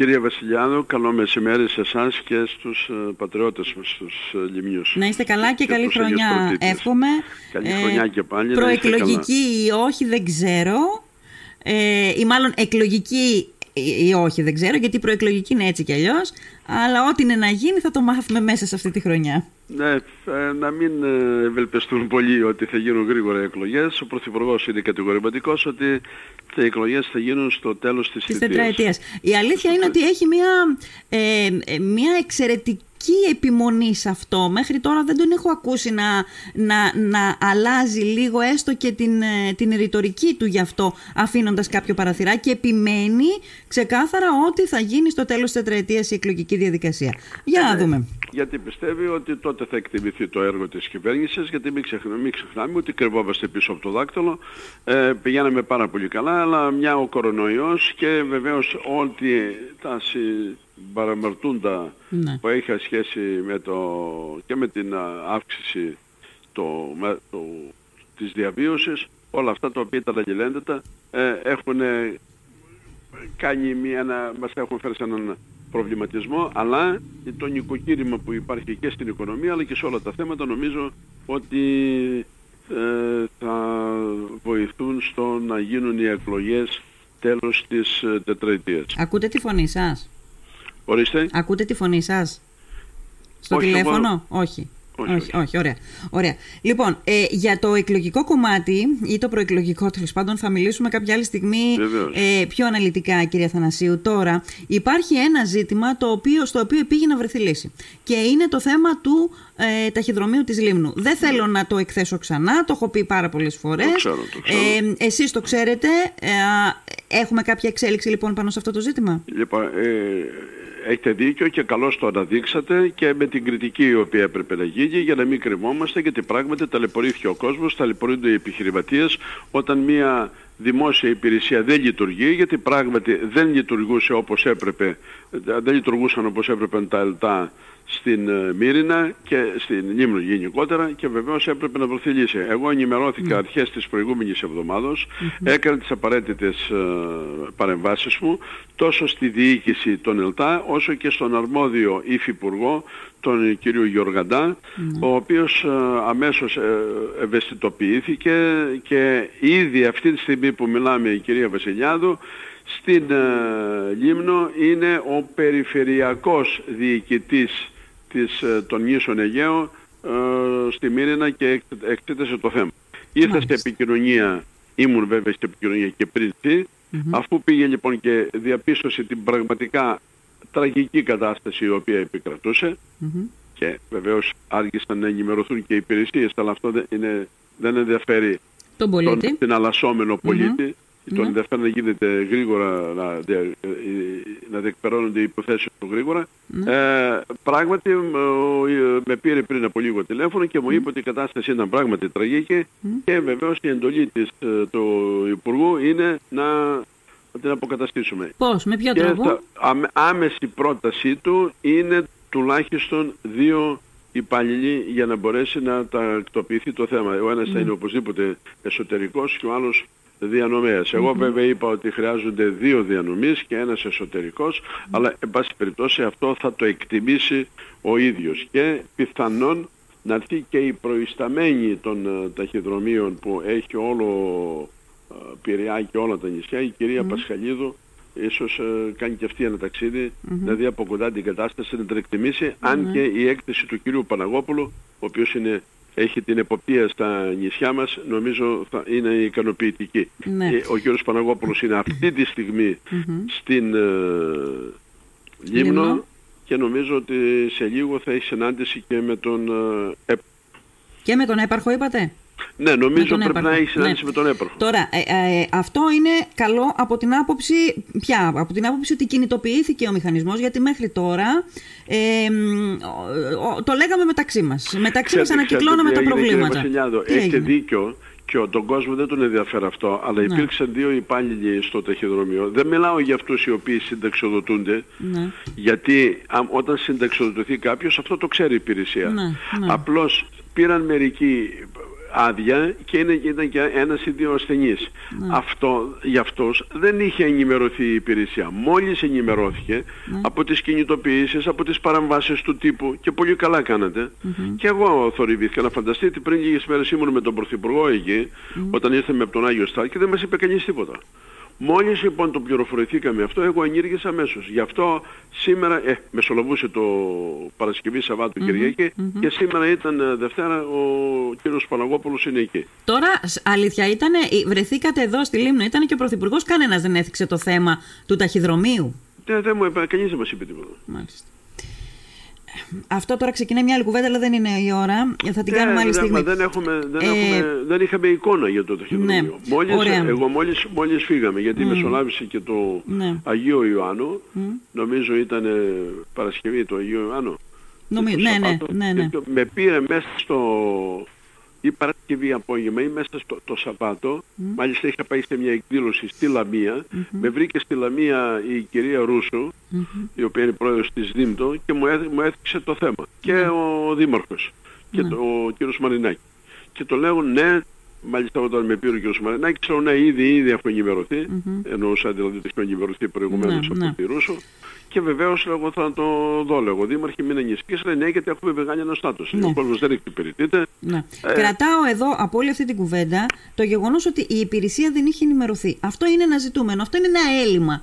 Κύριε Βασιλιάδο, καλό μεσημέρι σε εσάς και στους ε, πατριώτες μας, στους ε, Λιμιούς. Να είστε καλά και, καλή χρονιά εύχομαι. Καλή χρονιά και πάλι. Προεκλογική ή όχι δεν ξέρω. Ε, ή μάλλον εκλογική ή όχι δεν ξέρω γιατί προεκλογική είναι έτσι κι αλλιώς. Αλλά ό,τι είναι να γίνει θα το μάθουμε μέσα σε αυτή τη χρονιά. Ναι, ε, να μην ε, ευελπιστούν πολύ ότι θα γίνουν γρήγορα εκλογές. Ο Πρωθυπουργός είναι κατηγορηματικός ότι οι εκλογές θα γίνουν στο τέλος της, της τετραετίας. Η αλήθεια είναι ότι έχει μια, ε, μια εξαιρετική επιμονή σε αυτό. Μέχρι τώρα δεν τον έχω ακούσει να, να, να αλλάζει λίγο έστω και την, την ρητορική του γι' αυτό αφήνοντας κάποιο παραθυράκι. Επιμένει ξεκάθαρα ότι θα γίνει στο τέλος της τετραετίας η εκλογική διαδικασία. Για να δούμε γιατί πιστεύει ότι τότε θα εκτιμηθεί το έργο της κυβέρνησης, γιατί μην ξεχνάμε, μην ξεχνάμε ότι κρυβόμαστε πίσω από το δάκτυλο. Ε, πηγαίναμε πάρα πολύ καλά, αλλά μια ο κορονοϊός και βεβαίως όλοι τα παραμερτούντα ναι. που έχει σχέση με το, και με την αύξηση το, το, της διαβίωσης, όλα αυτά τα οποία ήταν αγγελέντετα, ε, έχουν κάνει μια, μας έχουν φέρει σε έναν προβληματισμό, αλλά το νοικοκύρημα που υπάρχει και στην οικονομία αλλά και σε όλα τα θέματα νομίζω ότι ε, θα βοηθούν στο να γίνουν οι εκλογές τέλος της ε, τετραετίας. Ακούτε τη φωνή σας; Ορίστε. Ακούτε τη φωνή σας; Στο τηλέφωνο; Όχι. Όχι, όχι, ωραία. ωραία. Λοιπόν, ε, για το εκλογικό κομμάτι ή το προεκλογικό τέλος πάντων θα μιλήσουμε κάποια άλλη στιγμή ε, πιο αναλυτικά, κυρία Θανασίου. Τώρα, υπάρχει ένα ζήτημα το οποίο, στο οποίο πήγε να βρεθεί λύση. Και είναι το θέμα του ε, ταχυδρομείου της Λίμνου. Δεν θέλω να το εκθέσω ξανά, το έχω πει πάρα πολλές φορές. Το ξέρω, το ξέρω. Ε, εσείς το ξέρετε. Ε, έχουμε κάποια εξέλιξη λοιπόν πάνω σε αυτό το ζήτημα; Λοιπόν, ε, έχετε δίκιο και καλώς το αναδείξατε και με την κριτική η οποία έπρεπε να γίνει για να μην κρυμόμαστε γιατί πράγματι ταλαιπωρήθηκε ο κόσμος, ταλαιπωρούνται οι επιχειρηματίες όταν μια δημόσια υπηρεσία δεν λειτουργεί γιατί πράγματι δεν λειτουργούσε όπως έπρεπε, δεν λειτουργούσαν όπως έπρεπε τα ΕΛΤΑ στην ε, Μύρινα και στην Λίμνο γενικότερα και βεβαίως έπρεπε να βρεθεί λύση. Εγώ ενημερώθηκα mm. αρχές της προηγούμενης εβδομάδος, mm-hmm. έκανα τις απαραίτητες ε, παρεμβάσεις μου τόσο στη διοίκηση των ΕΛΤΑ όσο και στον αρμόδιο υφυπουργό τον κύριο Γιωργαντά ο οποίος ε, αμέσως ευαισθητοποιήθηκε και ήδη αυτή τη στιγμή που μιλάμε η κυρία Βασιλιάδου στην Λίμνο είναι ο περιφερειακός διοικητής της, ε, των νήσων Αιγαίου ε, στη Μύρινα και εξέτασε το θέμα. Ήρθα σε επικοινωνία, ήμουν βέβαια στην επικοινωνία και πριν αφού πήγε λοιπόν και διαπίστωσε την πραγματικά τραγική κατάσταση η οποία επικρατούσε και βεβαίως άργησαν να ενημερωθούν και οι υπηρεσίες, αλλά αυτό δεν, είναι, δεν ενδιαφέρει τον, πολίτη. τον την αλλασσόμενο πολίτη το ναι. ενδιαφέρον να γίνεται γρήγορα, να, να διεκπαιρώνονται οι υποθέσεις του γρήγορα. Ναι. Ε, πράγματι με πήρε πριν από λίγο τηλέφωνο και μου είπε ότι η κατάσταση ήταν πράγματι τραγική και βεβαίως η εντολή της, ε, του Υπουργού είναι να την αποκαταστήσουμε. Πώς, με ποιο τρόπο; άμεση πρότασή του είναι τουλάχιστον δύο υπαλληλοί για να μπορέσει να τακτοποιηθεί το θέμα. Ο ένας θα είναι οπωσδήποτε εσωτερικός και ο άλλος διανομέας. Εγώ βέβαια είπα ότι χρειάζονται δύο διανομής και ένας εσωτερικός, αλλά εν πάση περιπτώσει αυτό θα το εκτιμήσει ο ίδιος και πιθανόν να έρθει και η προϊσταμένη των ε, ταχυδρομείων που έχει όλο uh, Πειραιά και όλα τα νησιά, η κυρία Πασχαλίδου ίσως ε, κάνει και αυτή ένα ταξίδι, δηλαδή από κοντά την κατάσταση να την εκτιμήσει, αν και η έκθεση του κυρίου Παναγόπουλου, ο οποίος είναι έχει την εποπτεία στα νησιά μας, νομίζω θα είναι ικανοποιητική. Ναι. Ε, ο κ. Παναγόπουλος είναι αυτή τη στιγμη στην ε, Λίμνο και νομίζω ότι σε λίγο θα έχει συνάντηση και με τον ε, Και με τον έπαρχο είπατε; Ναι, νομίζω πρέπει να έχει συνάντηση ναι. με τον έπαρχο. Τώρα, ε, ε, αυτό είναι καλό από την άποψη, πια, από την άποψη ότι κινητοποιήθηκε ο μηχανισμός, γιατί μέχρι τώρα ε, το λέγαμε μεταξύ μας. Μεταξύ μας ανακυκλώναμε τα προβλήματα. Έχετε δίκιο και τον κόσμο δεν τον ενδιαφέρει αυτό, αλλά ναι. υπήρξαν δύο υπάλληλοι στο ταχυδρομείο. Δεν μιλάω για αυτούς οι οποίοι συνταξιοδοτούνται, ναι. γιατί όταν συνταξιοδοτηθεί κάποιος αυτό το ξέρει η υπηρεσία. Ναι, ναι. Απλώς πήραν μερικοί άδεια και είναι, ήταν και ένας ή δύο ασθενείς. Ναι. Αυτό, για αυτός δεν είχε ενημερωθεί η υπηρεσία. Μόλις ενημερώθηκε ναι. από τις κινητοποιήσεις, από τις παραμβάσεις του τύπου και πολύ καλά Και εγώ θορυβήθηκα να φανταστείτε ότι πριν λίγες μέρες ήμουν με τον Πρωθυπουργό εκεί, όταν ήρθαμε από τον Άγιο Στάλ και δεν μας είπε κανείς τίποτα. Μόλις λοιπόν το πληροφορηθήκαμε αυτό, εγώ ενήργησα αμέσως. Γι' αυτό σήμερα, ε, μεσολαβούσε το Παρασκευή Σαββάτου Κυριακή και σήμερα ήταν ε, Δευτέρα ο κύριος Παναγόπουλος είναι εκεί. Τώρα, αλήθεια ήταν, βρεθήκατε εδώ στη Λίμνο, ήταν και ο Πρωθυπουργός, κανένας δεν έθιξε το θέμα του ταχυδρομείου; Δεν, δεν μου είπε, κανείς δεν μας είπε τίποτα. Μάλιστα. Αυτό τώρα ξεκινάει μια άλλη κουβέντα, αλλά δεν είναι η ώρα. Θα την κάνουμε άλλη στιγμή. Δεν, έχουμε, δεν, ε, έχουμε, δεν είχαμε εικόνα για το ταχυδρομείο. Ναι. Μόλις, εγώ μόλις, μόλις φύγαμε, γιατί mm. μεσολάβησε και το ναι. Αγίο Ιωάννου, mm. νομίζω ήταν Παρασκευή το Αγίο Ιωάννου. Νομίζω, ναι, ναι, ναι, ναι. Με πήρε μέσα στο, ή Παρασκευή απόγευμα ή μέσα στο το Σαββάτο, mm. μάλιστα είχα πάει σε μια εκδήλωση στη Λαμία, mm-hmm. με βρήκε στη Λαμία η κυρία Ρούσου, mm-hmm. η οποία είναι πρόεδρος της Δήμτο και μου, μου έθιξε το θέμα. Και ο Δήμαρχος και το, ο κύριος Μαρινάκη. Και το λέω ναι, μάλιστα όταν με πήρε ο κύριος Μαρινάκη, ξέρω ναι ήδη, ήδη έχω ενημερωθεί, mm-hmm. εννοούσα δηλαδή ότι έχω ενημερωθεί προηγουμένως ναι, από ναι. τη Ρούσο. Και βεβαίως εγώ θα το δω, λέγω. Δήμαρχοι, μην ανησυχείς. Λέει ναι, γιατί έχουμε βγάλει ένα στάτο. Ναι. Ο κόσμος δεν εξυπηρετείται. Ναι. Ε... Κρατάω εδώ από όλη αυτή την κουβέντα το γεγονός ότι η υπηρεσία δεν είχε ενημερωθεί. Αυτό είναι ένα ζητούμενο. Αυτό είναι ένα έλλειμμα.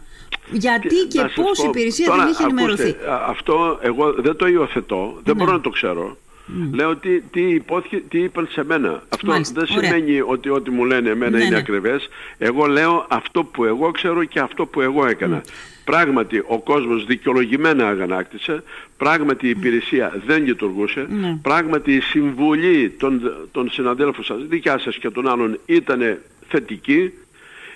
Γιατί και, και πώς η υπηρεσία Τώρα, δεν είχε ενημερωθεί. αυτό εγώ δεν το υιοθετώ, δεν ναι. μπορώ να το ξέρω. Mm. Λέω τι, τι, υπόθηκε, τι είπαν σε μένα. Αυτό Μάλιστα. δεν Ωραία. σημαίνει ότι ό,τι μου λένε εμένα ναι, είναι ναι. ακριβές. Εγώ λέω αυτό που εγώ ξέρω και αυτό που εγώ έκανα. Mm. Πράγματι ο κόσμος δικαιολογημένα αγανάκτησε, πράγματι η υπηρεσία δεν λειτουργούσε, ναι. πράγματι η συμβουλή των, των συναδέλφων σας, δικιά σας και των άλλων ήταν θετική,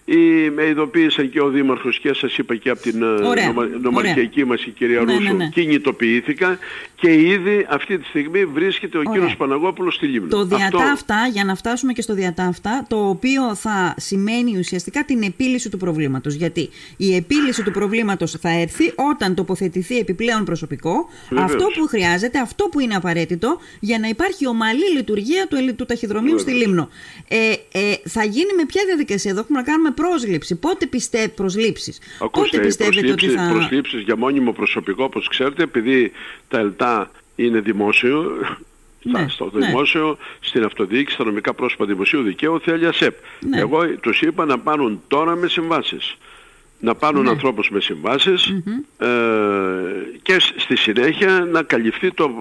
ή με ειδοποίησαν και ο Δήμαρχος και σας είπα και από την ε, νομαρχιακή μας η κυρία ναι, Ρούσο ναι, ναι. κινητοποιήθηκα και ήδη αυτή τη στιγμή βρίσκεται ο κύριος Παναγόπουλος στη Λίμνη. Το διατάφτα, για να φτάσουμε και στο διατάφτα, το οποίο θα σημαίνει ουσιαστικά την επίλυση του προβλήματος. Γιατί η επίλυση του προβλήματος θα έρθει όταν τοποθετηθεί επιπλέον προσωπικό, αυτό που χρειάζεται, αυτό που είναι απαραίτητο για να υπάρχει ομαλή λειτουργία του, του ταχυδρομείου στη Λίμνο. Ε, ε, θα γίνει με ποια διαδικασία; Εδώ έχουμε να κάνουμε πρόσληψη. Πότε πιστεύει προσλήψεις. Ακούστε, Πότε πιστεύετε ότι θα... προσλήψεις για μόνιμο προσωπικό, όπως ξέρετε, επειδή τα ΕΛΤΑ είναι δημόσιο, ναι, στο ναι. δημόσιο, στην αυτοδιοίκηση, στα νομικά πρόσωπα δημοσίου δικαίου, θέλει ΑΣΕΠ. Ναι. Εγώ τους είπα να πάρουν τώρα με συμβάσεις. Να πάρουν ναι. ανθρώπους με συμβασεις ε, και στη συνέχεια να καλυφθεί το,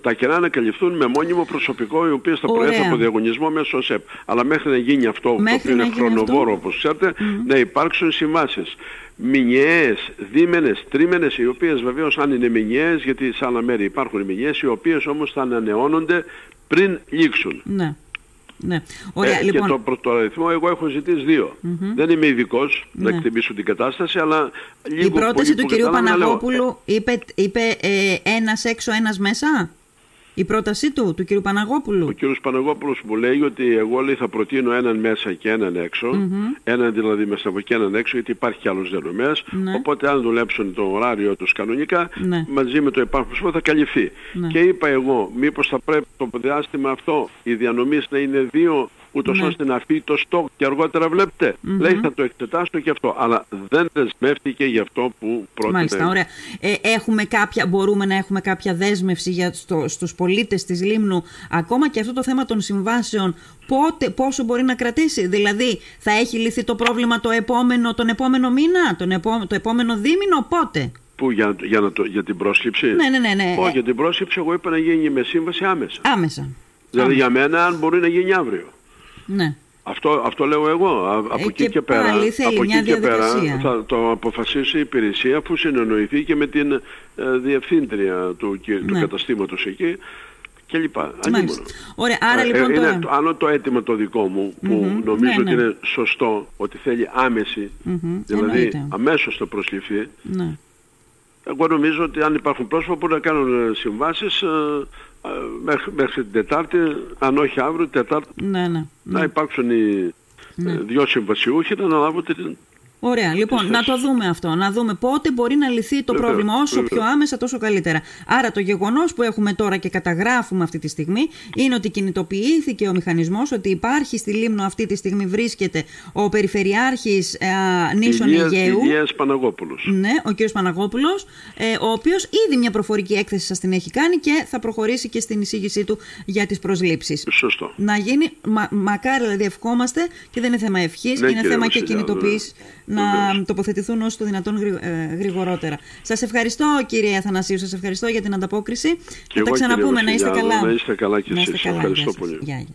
τα κενά να καλυφθούν με μόνιμο προσωπικό οι οποίες θα προέρχονται από διαγωνισμό μέσω ΣΕΠ. Αλλά μέχρι να γίνει αυτό, το οποίο είναι χρονοβόρο όπως ξέρετε, να υπάρξουν συμβάσεις. Μηνιαίες, δίμενες, τρίμενες, οι οποίες βεβαίως αν είναι μηνιαίες, γιατί σε άλλα μέρη υπάρχουν μηνιαίες, οι οποίες όμως θα ανανεώνονται πριν λήξουν. Ναι. Ναι. Ωραία, ε, λοιπόν... Και το πρωτοαριθμό εγώ έχω ζητήσει δύο. Δεν είμαι ειδικός ναι. να εκτιμήσω την κατάσταση, αλλά λίγο Η πρόταση του κυρίου Παναγόπουλου είπε, είπε ε, ένας έξω, ένας μέσα; Η πρότασή του, του κ. Παναγόπουλου; Ο κ. Παναγόπουλος μου λέει ότι εγώ λέει, θα προτείνω έναν μέσα και έναν έξω, mm-hmm. έναν δηλαδή μέσα από και έναν έξω, γιατί υπάρχει κι άλλος διανομέας, ναι. οπότε αν δουλέψουν το ωράριο τους κανονικά, ναι. μαζί με το υπάρχον θα καλυφθεί. Ναι. Και είπα εγώ, μήπως θα πρέπει το διάστημα αυτό οι διανομής να είναι δύο ούτως ναι. ώστε να φύγει το στόκ και αργότερα βλέπετε. Mm-hmm. Λέει θα το εξετάσω και αυτό. Αλλά δεν δεσμεύτηκε για αυτό που πρότεινε. Μάλιστα, ωραία. Ε, έχουμε κάποια, μπορούμε να έχουμε κάποια δέσμευση για στο, στους πολίτες της Λίμνου ακόμα και αυτό το θέμα των συμβάσεων πότε, πόσο μπορεί να κρατήσει. Δηλαδή θα έχει λυθεί το πρόβλημα το επόμενο, τον επόμενο μήνα, τον επό, το επόμενο δίμηνο, πότε; Πού, για, για, να το, για την πρόσληψη; Ναι, ναι, ναι. ναι. Όχι, για την πρόσληψη εγώ είπα να γίνει με σύμβαση άμεσα. Άμεσα. Δηλαδή για μένα αν μπορεί να γίνει αύριο. Ναι. Αυτό, αυτό λέω εγώ. Από ε, εκεί και, πέρα, από εκεί και πέρα θα το αποφασίσει η υπηρεσία αφού συνεννοηθεί και με την ε, διευθύντρια του, του ναι. καταστήματος εκεί και λοιπά. Ωραία, άρα ε, λοιπόν είναι τώρα... άλλο το αίτημα το δικό μου που νομίζω ναι, ότι ναι. είναι σωστό ότι θέλει άμεση, δηλαδή Εννοείται. αμέσως το προσληφθεί. Ναι. Εγώ νομίζω ότι αν υπάρχουν πρόσωπα που να κάνουν συμβάσεις μέχρι, μέχρι την Τετάρτη, αν όχι αύριο, Τετάρτη, ναι, ναι, να ναι. υπάρξουν οι ναι. δυο συμβασιούχοι να αναλάβουν την, Ωραία. Λοιπόν, να το δούμε αυτό. Να δούμε πότε μπορεί να λυθεί το πρόβλημα. Όσο πιο άμεσα, τόσο καλύτερα. Άρα, το γεγονός που έχουμε τώρα και καταγράφουμε αυτή τη στιγμή είναι ότι κινητοποιήθηκε ο μηχανισμός, ότι υπάρχει στη Λίμνο αυτή τη στιγμή βρίσκεται ο Περιφερειάρχης ε, Νήσων Αιγαίου. Παναγόπουλος. Ναι, ο κ. Παναγόπουλος, ε, ο οποίος ήδη μια προφορική έκθεση σας την έχει κάνει και θα προχωρήσει και στην εισήγησή του για τις προσλήψεις. Σωστό. Να γίνει, μα, μακάρι δηλαδή ευχόμαστε και δεν είναι θέμα ευχής, ναι, είναι θέμα και κινητοποίησης να τοποθετηθούν όσο το δυνατόν ε, γρηγορότερα. Σας ευχαριστώ κύριε Αθανασίου, σας ευχαριστώ για την ανταπόκριση. Και θα τα ξαναπούμε, να είστε καλά. Να είστε καλά και εσείς. Ευχαριστώ πολύ. Γεια.